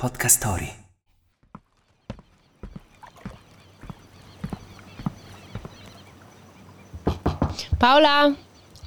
Podcast Story. Paola?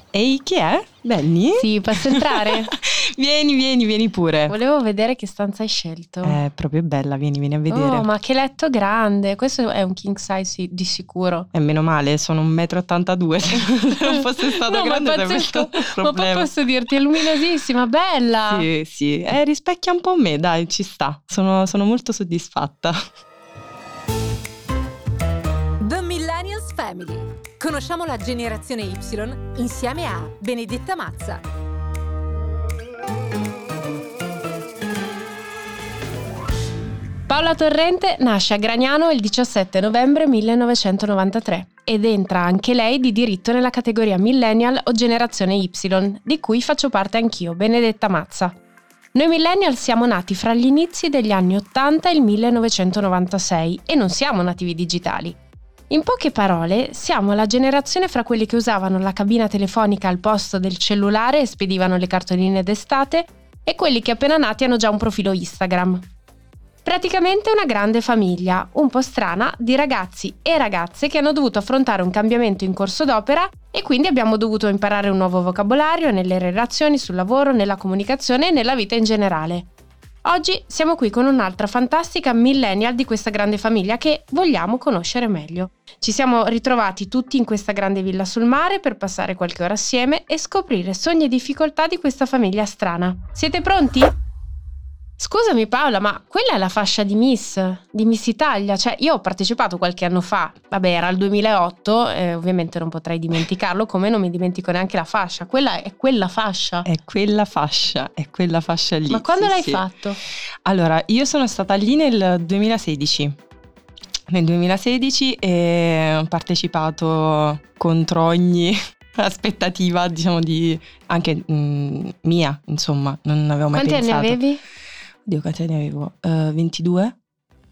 Ehi, chi è? Benny? Sì, posso entrare? vieni, vieni, vieni pure. Volevo vedere che stanza hai scelto. È proprio bella, vieni, vieni a vedere. Oh, ma che letto grande. Questo è un king size di sicuro. E meno male, sono 1,82 m. Se non fosse stato no, grande ma questo Ma poi posso dirti, è luminosissima, bella. Sì, sì. Eh, rispecchia un po' me, dai, ci sta. Sono, sono molto soddisfatta. The Millennials Family. Conosciamo la generazione Y insieme a Benedetta Mazza. Paola Torrente nasce a Gragnano il 17 novembre 1993 ed entra anche lei di diritto nella categoria Millennial o Generazione Y, di cui faccio parte anch'io, Benedetta Mazza. Noi millennial siamo nati fra gli inizi degli anni 80 e il 1996 e non siamo nativi digitali. In poche parole, siamo la generazione fra quelli che usavano la cabina telefonica al posto del cellulare e spedivano le cartoline d'estate e quelli che appena nati hanno già un profilo Instagram. Praticamente una grande famiglia, un po' strana, di ragazzi e ragazze che hanno dovuto affrontare un cambiamento in corso d'opera e quindi abbiamo dovuto imparare un nuovo vocabolario nelle relazioni, sul lavoro, nella comunicazione e nella vita in generale. Oggi siamo qui con un'altra fantastica millennial di questa grande famiglia che vogliamo conoscere meglio. Ci siamo ritrovati tutti in questa grande villa sul mare per passare qualche ora assieme e scoprire sogni e difficoltà di questa famiglia strana. Siete pronti? Scusami Paola, ma quella è la fascia di Miss, di Miss Italia, cioè io ho partecipato qualche anno fa, vabbè era il 2008, eh, ovviamente non potrei dimenticarlo, come non mi dimentico neanche la fascia, quella è quella fascia. È quella fascia, è quella fascia lì. Ma quando sì, l'hai sì. fatto? Allora, io sono stata lì nel 2016. Nel 2016 e ho partecipato contro ogni aspettativa, diciamo, di anche mh, mia, insomma, non avevo mai Quanti pensato. anni avevi? Dio, quanti anni avevo? Eh, 22?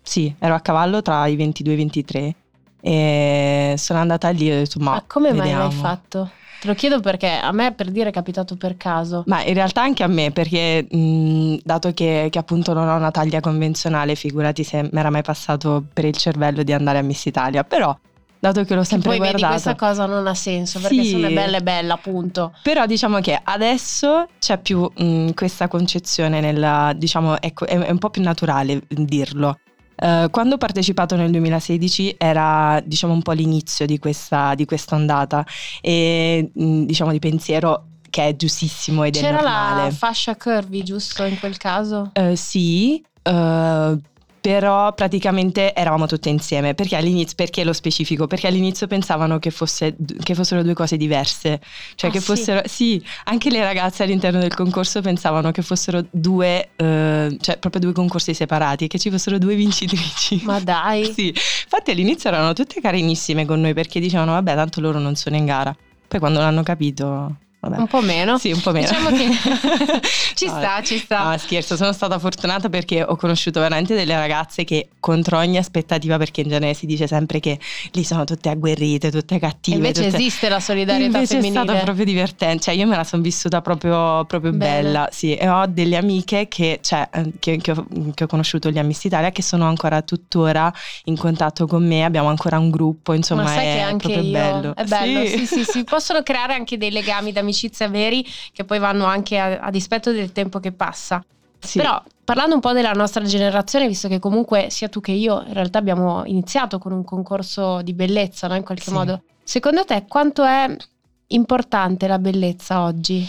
Sì, ero a cavallo tra i 22 e i 23 e sono andata lì e ho detto ma, Ma come mai vediamo. l'hai fatto? Te lo chiedo perché a me per dire è capitato per caso. Ma in realtà anche a me, perché mh, dato che, che appunto non ho una taglia convenzionale, figurati se mi era mai passato per il cervello di andare a Miss Italia, però dato che l'ho Che sempre poi vedi guardato. questa cosa non ha senso perché Sì. se non è bella è bella, appunto. Però diciamo che adesso c'è più mh, questa concezione nella, diciamo, ecco, è, è un po' più naturale dirlo. Eh, quando ho partecipato nel 2016 era diciamo un po' l'inizio di questa, di questa ondata e mh, diciamo di pensiero che è giustissimo ed è C'era normale. la fascia curvy, giusto, in quel caso? Eh, sì, eh, però praticamente eravamo tutte insieme. Perché all'inizio, perché lo specifico? Perché all'inizio pensavano che, fosse- che fossero due cose diverse. Cioè Ah, che sì? fossero, sì, anche le ragazze all'interno del concorso pensavano che fossero due, eh, cioè proprio due concorsi separati, che ci fossero due vincitrici. Ma dai. Sì, infatti all'inizio erano tutte carinissime con noi perché dicevano vabbè tanto loro non sono in gara. Poi quando l'hanno capito, vabbè. Un po' meno. Sì, un po' meno. Diciamo che ci No, sta, ci sta. No, scherzo, sono stata fortunata perché ho conosciuto veramente delle ragazze che contro ogni aspettativa, perché in genere si dice sempre che lì sono tutte agguerrite, tutte cattive. invece tutte- esiste la solidarietà Invece femminile. è stata proprio divertente, cioè io me la sono vissuta proprio, proprio Bella. sì, e ho delle amiche che, cioè, eh, che, che ho, che ho conosciuto lì a Miss Italia che sono ancora tuttora in contatto con me, abbiamo ancora un gruppo, insomma Ma sai è che anche proprio io bello. è bello, sì. Sì. sì, sì, possono creare anche dei legami d'amicizia veri che poi vanno anche a, a dispetto del tempo che passa. Sì. Però parlando un po' della nostra generazione, visto che comunque sia tu che io in realtà abbiamo iniziato con un concorso di bellezza, no? in qualche Sì. modo, secondo te quanto è importante la bellezza oggi?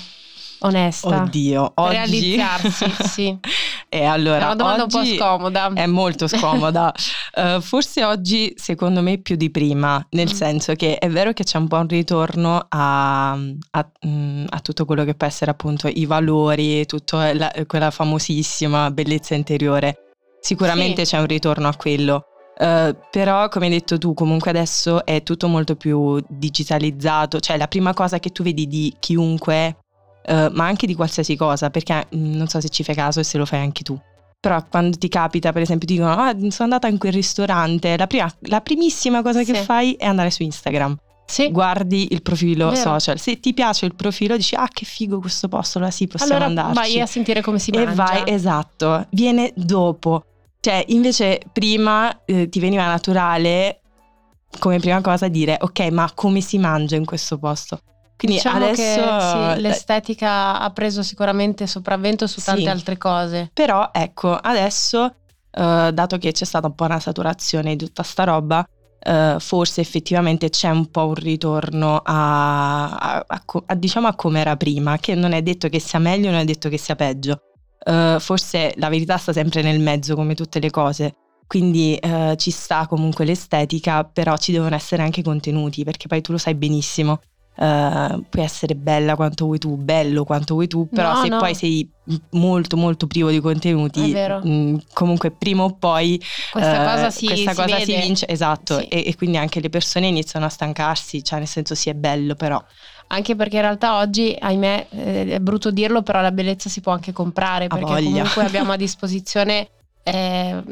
Onesta. Oddio, oggi... Realizzarsi, sì. E allora, È una domanda oggi un po' scomoda. È molto scomoda. Eh, forse oggi, secondo me, più di prima, nel Mm. senso che è vero che c'è un po' un ritorno a, a- mm, a tutto quello che può essere appunto i valori, tutta quella famosissima bellezza interiore. Sicuramente Sì. c'è un ritorno a quello. Eh, però, come hai detto tu, comunque adesso è tutto molto più digitalizzato. Cioè, la prima cosa che tu vedi di chiunque eh, ma anche di qualsiasi cosa, perché mh, non so se ci fai caso e se lo fai anche tu. Però quando ti capita, per esempio, ti dicono: Ah, sono andata in quel ristorante. La, prima- la primissima cosa che Sì. fai è andare su Instagram. Sì. guardi il profilo Vero. social. Se ti piace il profilo, dici ah che figo questo posto, allora sì, possiamo allora andarci. vai a sentire come si e mangia. vai, esatto, viene dopo. Cioè, invece prima eh, ti veniva naturale come prima cosa dire ok, ma come si mangia in questo posto? Quindi diciamo adesso che sì, l'estetica ha preso sicuramente sopravvento su tante Sì. altre cose. Però ecco, adesso, eh, dato che c'è stata un po' una saturazione di tutta sta roba, eh, forse effettivamente c'è un po' un ritorno a, a- a a, diciamo a come era prima, che non è detto che sia meglio, non è detto che sia peggio. Eh, forse la verità sta sempre nel mezzo, come tutte le cose. Quindi eh, ci sta comunque l'estetica, però ci devono essere anche contenuti, perché poi tu lo sai benissimo. Eh, puoi essere bella quanto vuoi tu, bello quanto vuoi tu, però No, se no. poi sei molto molto privo di contenuti, mh, comunque prima o poi Questa eh, cosa si, questa si cosa si vince, esatto, Sì. e, e quindi anche le persone iniziano a stancarsi, cioè nel senso sì è bello però, Anche perché in realtà oggi, ahimè, eh, è brutto dirlo, però la bellezza si può anche comprare, perché voglia. comunque abbiamo a disposizione, eh,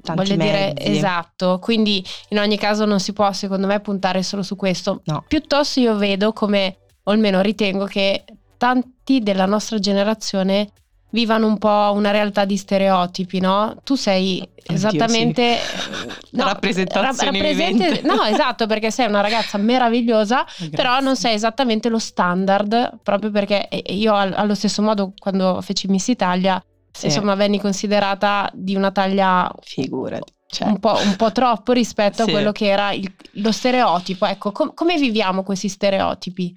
Tanti voglio dire, mezzi. esatto. Quindi in ogni caso non si può, secondo me, puntare solo su questo. No. Piuttosto io vedo come, o almeno ritengo che tanti della nostra generazione vivano un po' una realtà di stereotipi, no? Tu sei Oddio, esattamente La rappresentazione rappresente- vivente. No, esatto, perché sei una ragazza meravigliosa, però non sei esattamente lo standard, proprio perché io al- allo stesso modo quando feci Miss Italia, Sì, insomma, venni considerata di una taglia figurati, cioè, un, po', un po' troppo rispetto Sì. a quello che era il- lo stereotipo. Ecco, com- come viviamo questi stereotipi?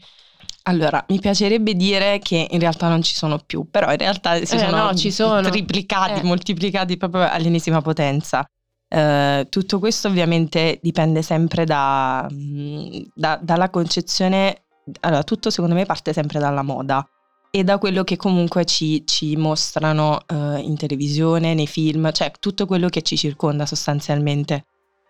Allora, mi piacerebbe dire che in realtà non ci sono più, però in realtà si Eh, sono, no, sono. triplicati, Eh. moltiplicati proprio all'ennesima potenza. Eh, tutto questo ovviamente dipende sempre da, mh, da- dalla concezione, allora tutto secondo me parte sempre dalla moda e da quello che comunque ci, ci mostrano eh, in televisione, nei film, cioè tutto quello che ci circonda sostanzialmente.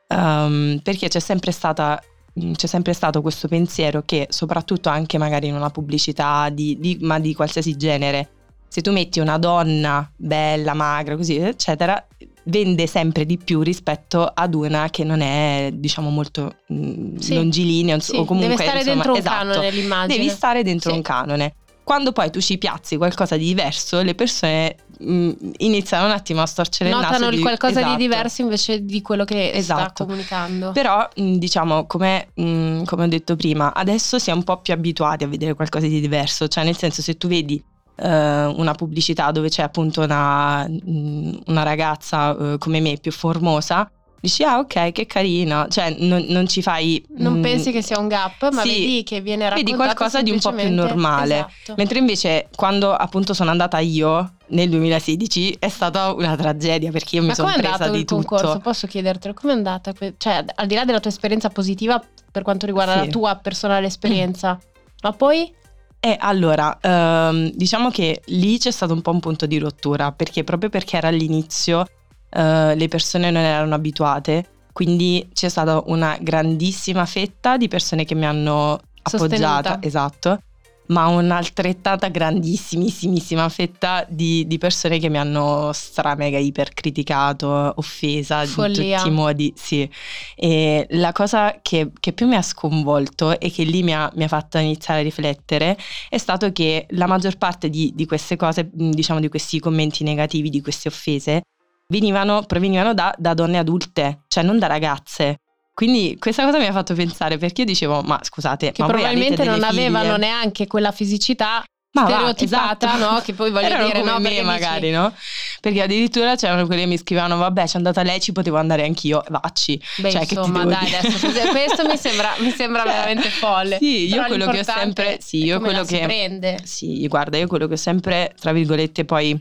Ehm, perché c'è sempre stata mh, c'è sempre stato questo pensiero che soprattutto anche magari in una pubblicità di, di- ma di qualsiasi genere se tu metti una donna bella, magra, così, eccetera, vende sempre di più rispetto ad una che non è, diciamo, molto mh, Sì. longilinea Sì, o comunque deve stare insomma, dentro un esatto. canone l'immagine. Devi stare dentro Sì. un canone. Quando poi tu ci piazzi qualcosa di diverso, le persone mh, iniziano un attimo a storcere il naso. Notano qualcosa esatto. di diverso invece di quello che sta Esatto. comunicando. Però, mh, diciamo, come, mh, come ho detto prima, adesso si è un po' più abituati a vedere qualcosa di diverso. Cioè, nel senso, se tu vedi eh, una pubblicità dove c'è appunto una, una ragazza eh, come me più formosa, dici, ah, ok, che carina. Cioè, non, non ci fai. non mh, pensi che sia un gap, ma sì, vedi che viene raccontato vedi qualcosa di un po' più normale. Esatto. Mentre invece quando appunto sono andata io nel 2016 è stata una tragedia perché io mi Ma sono com'è presa di il concorso? tutto. Posso chiedertelo? Com'è andata? que- Cioè, al di là della tua esperienza positiva per quanto riguarda Sì. la tua personale esperienza, ma poi E allora, ehm, diciamo che lì c'è stato un po' un punto di rottura, perché proprio perché era all'inizio eh, le persone non erano abituate, quindi c'è stata una grandissima fetta di persone che mi hanno appoggiata, Sostenuta. esatto, ma un'altrettanta grandissimissima fetta di, di persone che mi hanno stra mega iper criticato, offesa Follia. in tutti i modi, sì. E la cosa che, che più mi ha sconvolto e che lì mi ha, mi ha fatto iniziare a riflettere è stato che la maggior parte di, di queste cose, diciamo di questi commenti negativi, di queste offese, venivano, provenivano da, da donne adulte, cioè non da ragazze. Quindi questa cosa mi ha fatto pensare perché io dicevo, ma scusate, che ma probabilmente non figlie? avevano neanche quella fisicità Ma va, stereotipata, esatto. no? Che poi voglio Erano dire, no? me magari, dici- no? Perché addirittura c'erano quelli che mi scrivevano, vabbè, c'è andata lei, ci potevo andare anch'io, vacci. Beh, Cioè, che ti insomma, dai, dire? adesso questo mi sembra, mi sembra Cioè, veramente folle. Sì, io Però quello che ho sempre, sì, io quello che prende. Sì, guarda, io quello che ho sempre, tra virgolette, poi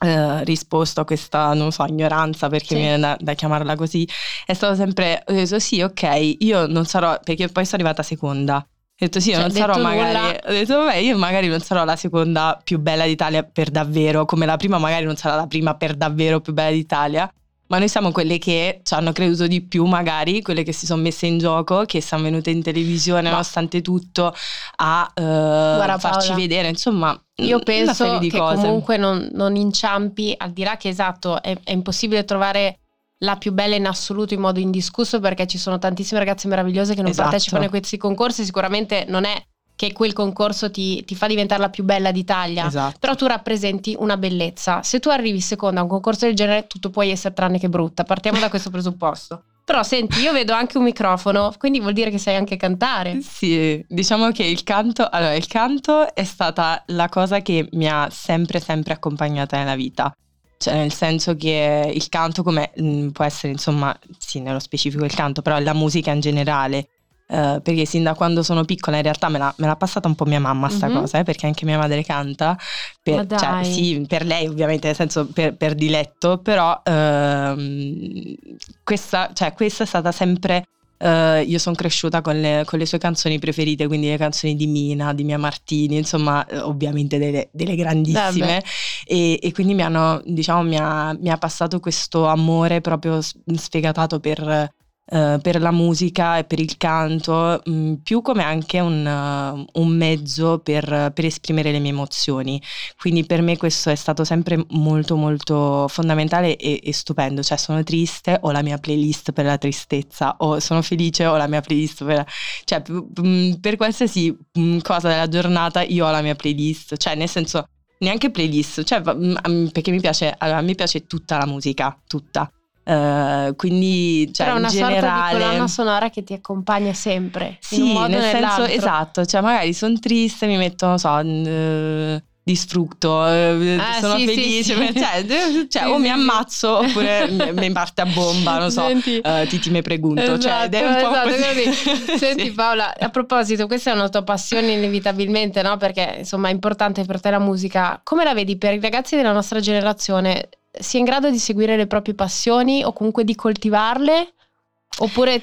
eh, risposto a questa, non so, ignoranza, perché Sì. mi viene da, da chiamarla così, è stato sempre, ho detto sì, ok, io non sarò, perché poi sono arrivata seconda. Ho detto sì, io Cioè, non sarò magari, nulla. ho detto vabbè, io magari non sarò la seconda più bella d'Italia per davvero, come la prima magari non sarà la prima per davvero più bella d'Italia, ma noi siamo quelle che ci hanno creduto di più magari, quelle che si sono messe in gioco, che sono venute in televisione Ma- nonostante tutto a eh, Guarda, farci Paola, vedere, insomma, Io penso che cose. comunque non, non inciampi, al di là che esatto, è, è impossibile trovare la più bella in assoluto in modo indiscusso perché ci sono tantissime ragazze meravigliose che non Esatto. partecipano a questi concorsi, sicuramente non è che quel concorso ti, ti fa diventare la più bella d'Italia, Esatto. però tu rappresenti una bellezza. Se tu arrivi seconda a un concorso del genere, tutto puoi essere tranne che brutta. Partiamo da questo presupposto. Però senti, io vedo anche un microfono, quindi vuol dire che sai anche cantare. Sì, diciamo che il canto, allora il canto è stata la cosa che mi ha sempre sempre accompagnata nella vita. Cioè nel senso che il canto come mh, può essere insomma, sì, nello specifico il canto, però la musica in generale. Eh, perché sin da quando sono piccola in realtà me l'ha, me l'ha passata un po' mia mamma sta Mhm. cosa, eh, perché anche mia madre canta, per, cioè, sì, per lei ovviamente, nel senso per, per diletto, però ehm, questa, cioè, questa è stata sempre eh, io sono cresciuta con le, con le sue canzoni preferite, quindi le canzoni di Mina, di Mia Martini, insomma, eh, ovviamente delle, delle grandissime. E, e quindi mi hanno, diciamo, mi ha, mi ha passato questo amore proprio sfegatato per, eh, per la musica e per il canto, mh, più come anche un, eh, un mezzo per, per esprimere le mie emozioni. Quindi per me questo è stato sempre molto molto fondamentale e, e stupendo, cioè sono triste, ho la mia playlist per la tristezza, o sono felice, ho la mia playlist per... cioè p- p- per qualsiasi mm, cosa della giornata io ho la mia playlist, cioè nel senso neanche playlist, cioè mm, mm, perché mi piace, allora, mi piace tutta la musica, tutta. Eh, quindi cioè Però in una sorta di generale colonna sonora che ti accompagna sempre. in sì, un modo o nel senso esatto, cioè magari sono triste, mi metto, non so, eh, disfrutto, eh, Ah, sono sì, felice, sì. cioè, eh, cioè, Sì, o sì, mi sì. ammazzo oppure mi- mi parte a bomba, non so, Senti, eh, Titi me pregunto, cioè, ed è un po' esatto, così. così. Senti. Paola, a proposito, questa è una tua passione inevitabilmente, no? Perché insomma è importante per te la musica. Come la vedi per i ragazzi della nostra generazione? Si è in grado di seguire le proprie passioni o comunque di coltivarle? Oppure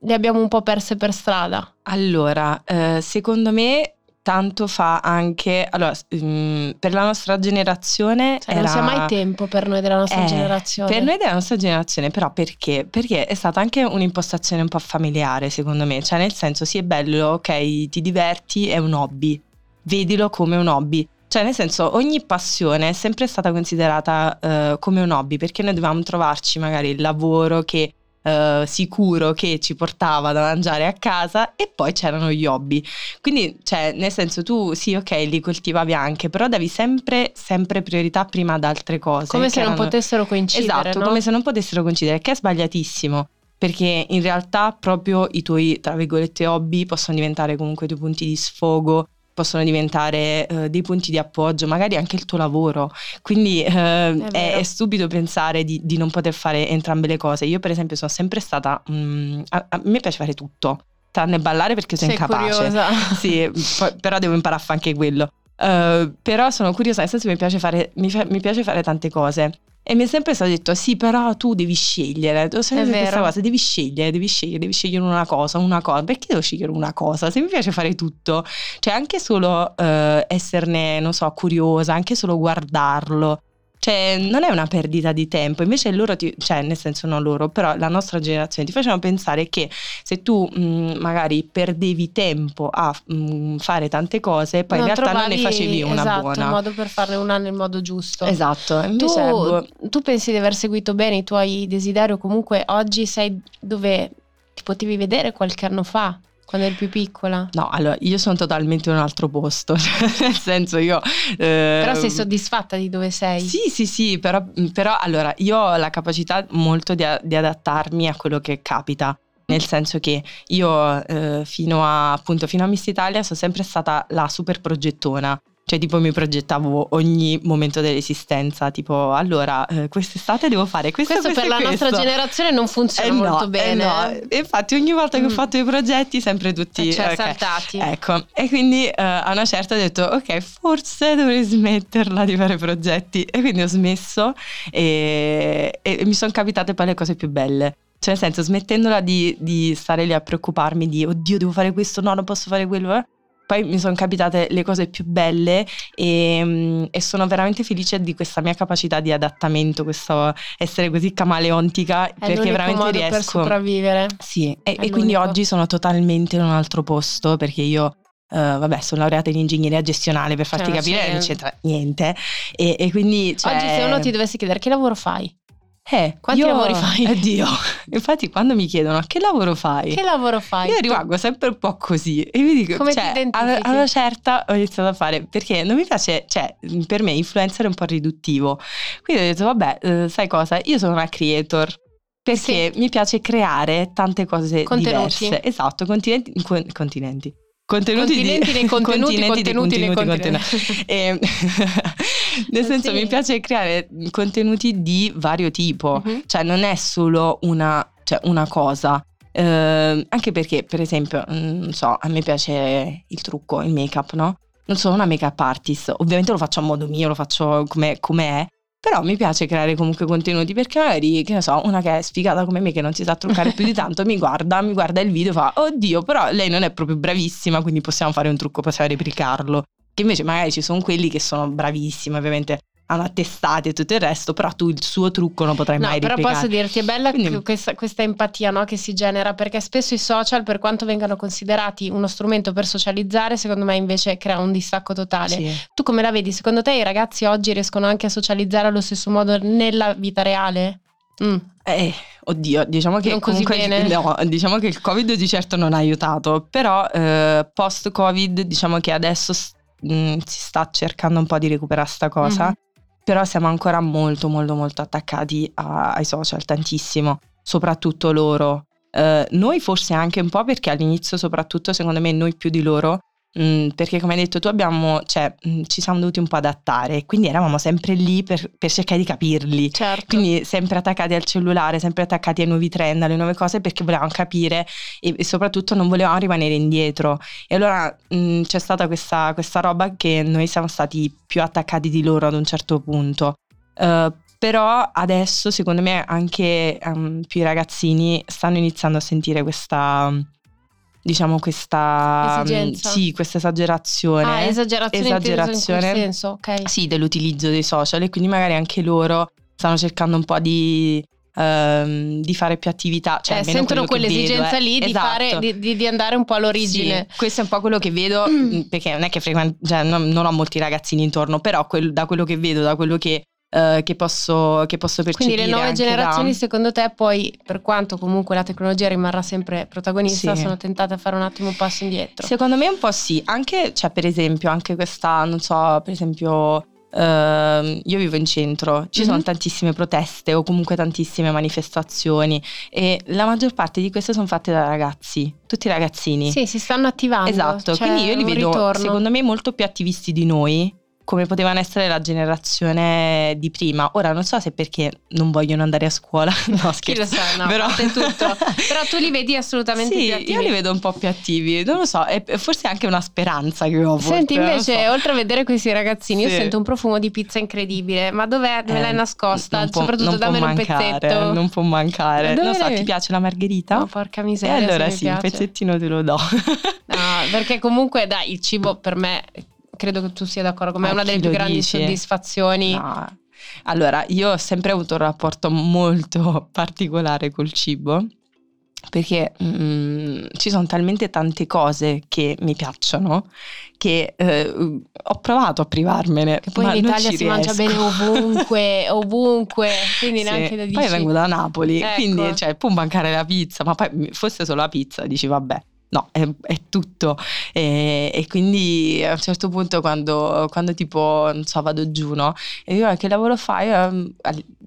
le abbiamo un po' perse per strada? Allora, eh, secondo me tanto fa anche, allora, per la nostra generazione Cioè, era... non sia mai tempo per noi della nostra Eh, generazione. Per noi della nostra generazione, però perché? Perché è stata anche un'impostazione un po' familiare, secondo me. Cioè, nel senso, sì, è bello, ok, ti diverti, è un hobby. Vedilo come un hobby. Cioè, nel senso, ogni passione è sempre stata considerata eh, come un hobby, perché noi dovevamo trovarci magari il lavoro che eh, sicuro che ci portava da mangiare a casa e poi c'erano gli hobby. Quindi, cioè, nel senso, tu sì, ok, li coltivavi anche, però davi sempre, sempre priorità prima ad altre cose. Come se non erano- potessero coincidere. Esatto, no? come se non potessero coincidere, che è sbagliatissimo. Perché in realtà proprio i tuoi, tra virgolette, hobby possono diventare comunque i tuoi punti di sfogo, possono diventare eh, dei punti di appoggio, magari anche il tuo lavoro. Quindi eh, è, vero. è stupido pensare di, di non poter fare entrambe le cose. Io, per esempio, sono sempre stata. mm, a, a me piace fare tutto, tranne ballare perché sono Sei incapace. curiosa. Sì, poi- però devo imparare a fare anche quello. Eh, però sono curiosa, nel senso mi piace fare, mi, fa- mi piace fare tante cose. E mi è sempre stato detto: sì, però tu devi scegliere. Sai È questa cosa, devi scegliere, devi scegliere, devi scegliere una cosa, una cosa. Perché devo scegliere una cosa? Se mi piace fare tutto, cioè anche solo eh, esserne, non so, curiosa, anche solo guardarlo. Cioè, non è una perdita di tempo, invece loro, ti, cioè, nel senso non loro, però la nostra generazione ti facevano pensare che se tu mh, magari perdevi tempo a mh, fare tante cose, poi in Non realtà non ne facevi una esatto, buona. un modo per farne una nel modo giusto. Esatto, invece boh, Tu, tu pensi di aver seguito bene i tuoi desideri o comunque oggi sei dove ti potevi vedere qualche anno fa, quando eri più piccola? No, allora io sono totalmente in un altro posto, cioè, nel senso io... eh, Però sei soddisfatta di dove sei? Sì, sì, sì, però, però allora io ho la capacità molto di, di adattarmi a quello che capita. Nel senso che io eh, fino a appunto fino a Miss Italia sono sempre stata la super progettona. Cioè, tipo, mi progettavo ogni momento dell'esistenza. Tipo, allora, eh, quest'estate devo fare questo, Questo per questo la e nostra questo. generazione non funziona Eh no, molto eh bene. no. E infatti, ogni volta che ho Mm. fatto i progetti, sempre tutti. Cioè, ok. saltati. Ecco, e quindi eh, a una certa ho detto, ok, forse dovrei smetterla di fare progetti. E quindi ho smesso e, e mi sono capitate poi le cose più belle. Cioè, nel senso, smettendola di, di stare lì a preoccuparmi di, oddio, devo fare questo, no, non posso fare quello. Poi mi sono capitate le cose più belle e, mm, e sono veramente felice di questa mia capacità di adattamento, questo essere così camaleontica, È perché veramente modo per riesco. sopravvivere. Sì, e, e quindi oggi sono totalmente in un altro posto perché io, eh, vabbè, sono laureata in ingegneria gestionale per farti Cioè, capire, sì. non c'entra niente. E, e quindi, cioè, Oggi se uno ti dovesse chiedere che lavoro fai? Eh, Quanti io- lavori fai? Oddio. Infatti quando mi chiedono che lavoro fai? Che lavoro fai? Io rimango sempre un po' così e vi dico, Come cioè, a, a una certa ho iniziato a fare perché non mi piace, cioè, per me influencer è un po' riduttivo. Quindi ho detto, vabbè, eh, sai cosa? Io sono una creator. Perché mi piace creare tante cose Contenuti. diverse. Esatto, continenti, con- continenti. Contenuti Continenti di, nei contenuti, continenti dei contenuti nei contenuti. contenuti. E- nel senso, Sì. mi piace creare contenuti di vario tipo. Mhm. Cioè, non è solo una, cioè, una cosa. Eh, anche perché, per esempio, mm, non so, a me piace il trucco, il make-up, no? Non sono una make-up artist, ovviamente lo faccio a modo mio, lo faccio come è, però mi piace creare comunque contenuti perché magari, che ne so, una che è sfigata come me che non si sa truccare più di tanto mi guarda, mi guarda il video e fa oddio, però lei non è proprio bravissima, quindi possiamo fare un trucco, possiamo replicarlo. Che invece magari ci sono quelli che sono bravissimi, ovviamente hanno attestati e tutto il resto, però tu il suo trucco non potrai No, mai però replicare. posso dirti, è bella Quindi- questa, questa empatia no, che si genera perché spesso i social, per quanto vengano considerati uno strumento per socializzare, secondo me invece crea un distacco totale. Sì. Tu come la vedi? Secondo te i ragazzi oggi riescono anche a socializzare allo stesso modo nella vita reale? Mm. Eh, oddio, diciamo che comunque no, diciamo che il Covid di certo non ha aiutato, però eh, post Covid diciamo che adesso s- mh, si sta cercando un po' di recuperare sta cosa, Mhm. però siamo ancora molto molto molto attaccati a- ai social, tantissimo, soprattutto loro. Eh, noi forse anche un po' perché all'inizio soprattutto secondo me noi più di loro mh, perché come hai detto tu abbiamo, cioè, mh, ci siamo dovuti un po' adattare, quindi eravamo sempre lì per, per cercare di capirli. Certo. Quindi sempre attaccati al cellulare, sempre attaccati ai nuovi trend, alle nuove cose perché volevamo capire e, e soprattutto non volevamo rimanere indietro. E allora mh, c'è stata questa, questa roba che noi siamo stati più attaccati di loro ad un certo punto. Eh, però adesso secondo me anche ehm, più i ragazzini stanno iniziando a sentire questa diciamo questa Esigenza. sì, questa esagerazione Ah, esagerazione, in esagerazione. quel senso, ok. sì, dell'utilizzo dei social e quindi magari anche loro stanno cercando un po' di, ehm, di fare più attività. Cioè, Eh, sentono quell'esigenza vedo, eh. lì di, Esatto. fare, di, di- andare un po' all'origine. Sì, questo è un po' quello che vedo, perché non è che frequent- cioè, non, non ho molti ragazzini intorno, però quel- da quello che vedo, da quello che, eh, che posso, che posso percepire. Quindi le nuove anche da- generazioni, secondo te, poi, per quanto comunque la tecnologia rimarrà sempre protagonista, Sì. sono tentate a fare un attimo un passo indietro. Secondo me un po' sì, anche, cioè, per esempio, anche questa, non so, per esempio, ehm, io vivo in centro, ci sono Mhm. tantissime proteste o comunque tantissime manifestazioni e la maggior parte di queste sono fatte da ragazzi, tutti ragazzini. Sì, si stanno attivando. Esatto, c'è quindi io li vedo ritorno. secondo me molto più attivisti di noi, come potevano essere la generazione di prima. Ora non so se perché non vogliono andare a scuola, no Chi lo scherzo. sa, no, Però-. Però tu li vedi assolutamente sì, più attivi. io li vedo un po' più attivi, non lo so, è è forse anche una speranza che ho. Senti, lo invece, so. oltre a vedere questi ragazzini, io Sì. sento un profumo di pizza incredibile. Ma dov'è? Me Eh, l'hai nascosta? può- Soprattutto può dammene un pezzetto. Non può mancare. Dove non so, ti piace la margherita? No, porca e miseria. allora se mi sì, un pezzettino te lo do. No, perché comunque, dai, il cibo per me, credo che tu sia d'accordo con me, è una delle più grandi dice? soddisfazioni. No. Allora, io ho sempre avuto un rapporto molto particolare col cibo. Perché mm, ci sono talmente tante cose che mi piacciono che eh, ho provato a privarmene. Che poi ma in Italia si mangia riesco. bene ovunque, ovunque, quindi Sì, neanche da dici. Poi vengo da Napoli, Ecco. quindi cioè, può mancare la pizza, ma poi fosse solo la pizza, dici vabbè. No, è, è tutto. E, e quindi a un certo punto quando, quando tipo, non so, vado giù, no? E io "Ah, che lavoro fai? Ehm,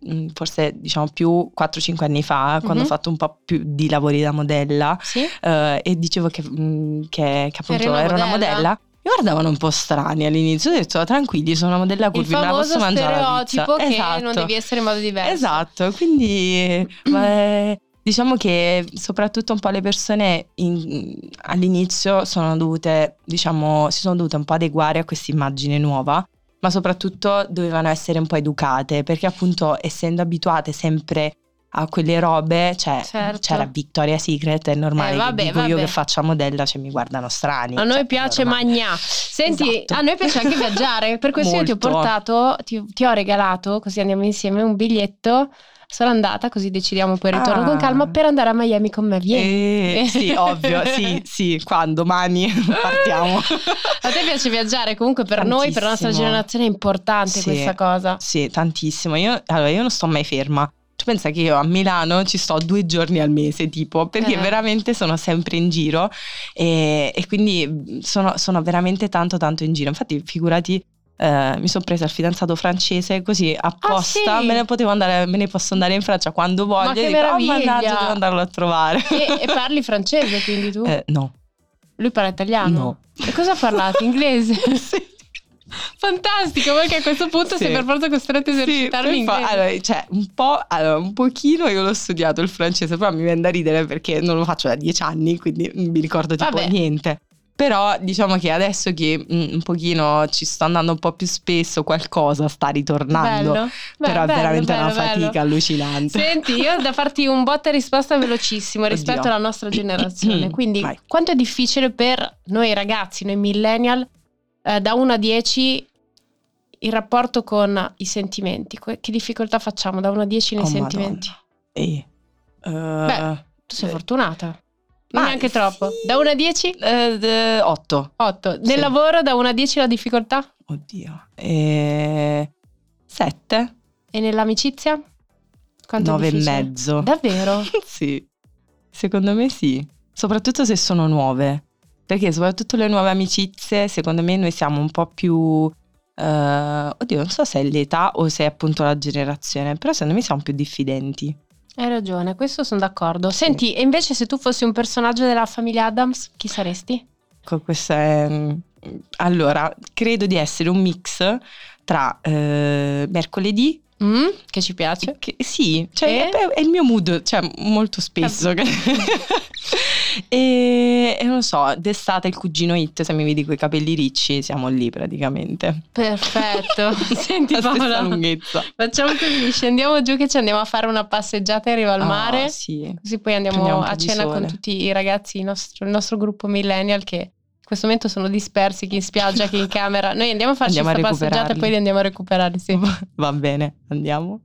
mm, Forse diciamo più 4-5 anni fa, quando Mhm. ho fatto un po' più di lavori da modella Sì? eh, e dicevo che, mm, che- che appunto una ero una modella? Mi guardavano un po' strani all'inizio, ho detto tranquilli, sono una modella me la famoso posso mangiare la pizza. stereotipo che Esatto. non devi essere in modo diverso. Esatto, quindi ma, eh, diciamo che soprattutto un po' le persone in- all'inizio sono dovute, diciamo, si sono dovute un po' adeguare a questa immagine nuova, ma soprattutto dovevano essere un po' educate, perché appunto essendo abituate sempre a quelle robe, cioè Certo. c'era Victoria's Secret, è normale Eh, vabbè, che dico io vabbè. che faccio modella, cioè mi guardano strani. A noi cioè, piace normale. magna. Senti, Esatto. a noi piace anche viaggiare. Per questo io ti ho portato, ti, ti ho regalato, così andiamo insieme, un biglietto. Sono andata, così decidiamo poi ritorno Ah. con calma per andare a Miami con me. Vieni. Eh, sì, ovvio, sì, sì, quando, domani partiamo. A te piace viaggiare? Comunque per noi, per la nostra Tantissimo. generazione è importante Sì. questa cosa. Sì, tantissimo. Io, allora, io non sto mai ferma. Cioè, pensa che io a Milano ci sto due giorni al mese, tipo, perché Eh. veramente sono sempre in giro e, e quindi sono, sono veramente tanto tanto in giro. Infatti, figurati. Eh, mi sono presa il fidanzato francese così apposta Ah, sì? me, ne potevo andare, me ne posso andare in Francia quando voglio. che e dico, oh, meraviglia!" mannaggia, devo andarlo a trovare. E, e parli francese quindi tu? Eh, no, Lui parla italiano? no. E cosa parlate? Inglese? Sì. Fantastico, perché a questo punto Sì. sei per forza costretto a esercitarmi Sì, inglese. allora, cioè, un po', allora, un pochino io l'ho studiato il francese, però mi viene da ridere perché non lo faccio da dieci anni, quindi mi ricordo tipo Vabbè. niente. Però diciamo che adesso che mm, un pochino ci sto andando un po' più spesso, qualcosa sta ritornando. Bello. Però Beh, è veramente bello, una bello, fatica bello. allucinante. Senti, io ho da farti un botta e risposta velocissimo rispetto Oddio. alla nostra generazione. Quindi, Vai. quanto è difficile per noi ragazzi, noi millennial, eh, da 1 a 10 il rapporto con i sentimenti? Che difficoltà facciamo da 1 a 10 nei Oh, sentimenti? Madonna. Eh, Beh, Tu sei eh, fortunata. Non ma neanche troppo. Da 1 a 10? eh, d- otto. 8. Nel Sì. lavoro da 1 a 10 la difficoltà? Oddio. E... Sette? E nell'amicizia? Quanto è Nove e difficile? mezzo. Davvero? Sì, secondo me sì, soprattutto se sono nuove, perché soprattutto le nuove amicizie, secondo me noi siamo un po' più... eh, oddio, non so se è l'età o se è appunto la generazione, però secondo me siamo più diffidenti. Hai ragione, questo sono d'accordo. Senti, e invece se tu fossi un personaggio della famiglia Adams, chi saresti? Con questa è- Allora, credo di essere un mix tra eh, mercoledì, Mm, che ci piace. che- sì, cioè è, è il mio mood, cioè molto spesso. e, e non so, d'estate il cugino Hit, se mi vedi coi capelli ricci, siamo lì praticamente. Perfetto. Senti La Paola, lunghezza. facciamo così, scendiamo giù che ci andiamo a fare una passeggiata in riva al Ah, mare. sì. Così poi andiamo a cena con tutti i ragazzi, il nostro, il nostro gruppo millennial che in questo momento sono dispersi, chi in spiaggia, chi in camera. Noi andiamo a farci Andiamo questa passeggiata e poi li andiamo a recuperare, sì. Va bene, andiamo.